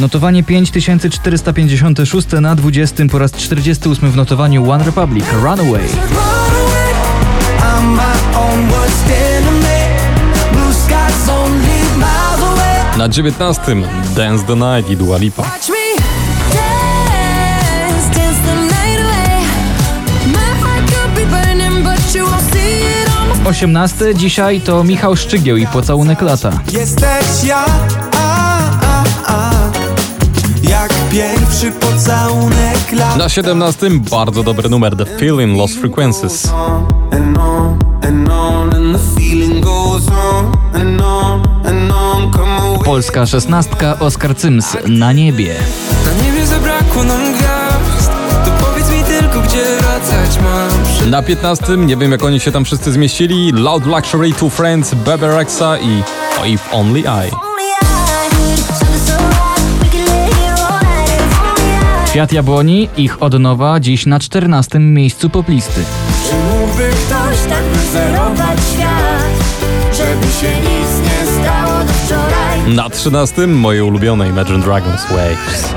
Notowanie 5456 na 20 po raz 48 w notowaniu One Republic Runaway. Na 19 Dance the Night i Dua Lipa. 18 dzisiaj to Michał Szczygieł i Pocałunek lata. Jesteś ja, pierwszy pocałunek lat. Na 17 bardzo dobry numer The Feeling Lost Frequencies. Polska szesnastka Oskar Cyms na niebie. Na niebie zabrakło nam gwiazd, to powiedz mi tylko, gdzie wracać mam. Na 15 nie wiem jak oni się tam wszyscy zmieścili. Loud Luxury, Two Friends, Bebe Rexha i If Only I. only I. Kwiat Jabłoni, ich od nowa dziś na 14 miejscu poplisty. Czy mógłby ktoś tak wyzerować świat, żeby się nic nie stało do wczoraj? Na 13 moje ulubione Imagine Dragons Waves.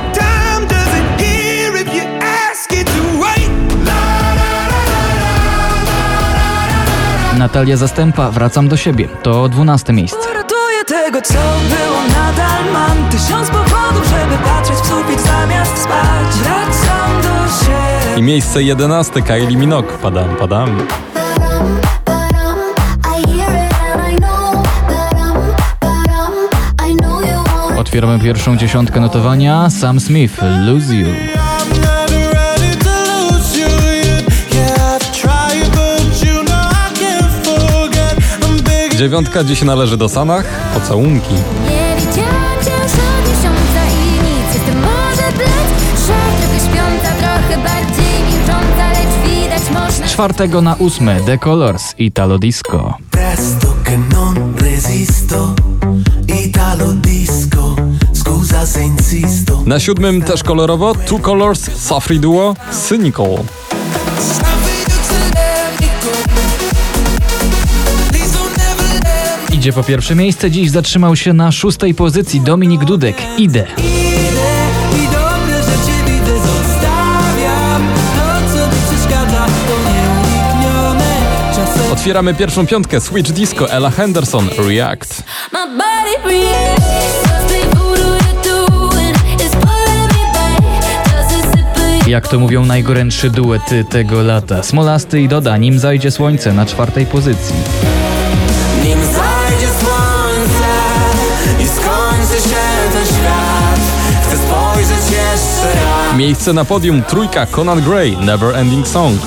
Natalia Zastępa, Wracam do siebie. To 12 miejsce. Tego, co było, nadal mam Tysiąc powodów, żeby patrzeć w sufit zamiast spać Wracam do siebie I miejsce 11 Kylie Minogue. Padam, padam. Otwieramy pierwszą dziesiątkę notowania. Sam Smith, Lose You. Dziewiątka dziś należy do Sanach. Pocałunki. Nie widziałam cię już od miesiąca i nic Jestem może blec, że trochę śpiąca Trochę bardziej milcząca, lecz widać można Z czwartego na ósme The Colors, Italo Disco. Presto che non resisto. Italo disco. Scusa se insisto. Na siódmym też kolorowo Two Colors, Safri Duo, Cynical. Idzie po pierwsze miejsce, dziś zatrzymał się na szóstej pozycji Dominik Dudek, Idę. Otwieramy pierwszą piątkę Switch Disco, Ella Henderson, React. Jak to mówią najgorętsze duety tego lata. Smolasty i Doda, nim zajdzie słońce na czwartej pozycji. Miejsce na podium trójka Conan Gray, Never Ending Song.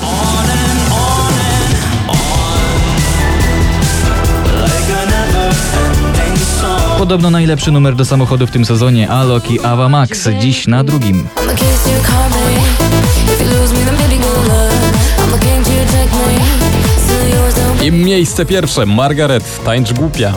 Podobno najlepszy numer do samochodu w tym sezonie Alok i Ava Max, dziś na drugim. I miejsce pierwsze Margaret, Tańcz Głupia.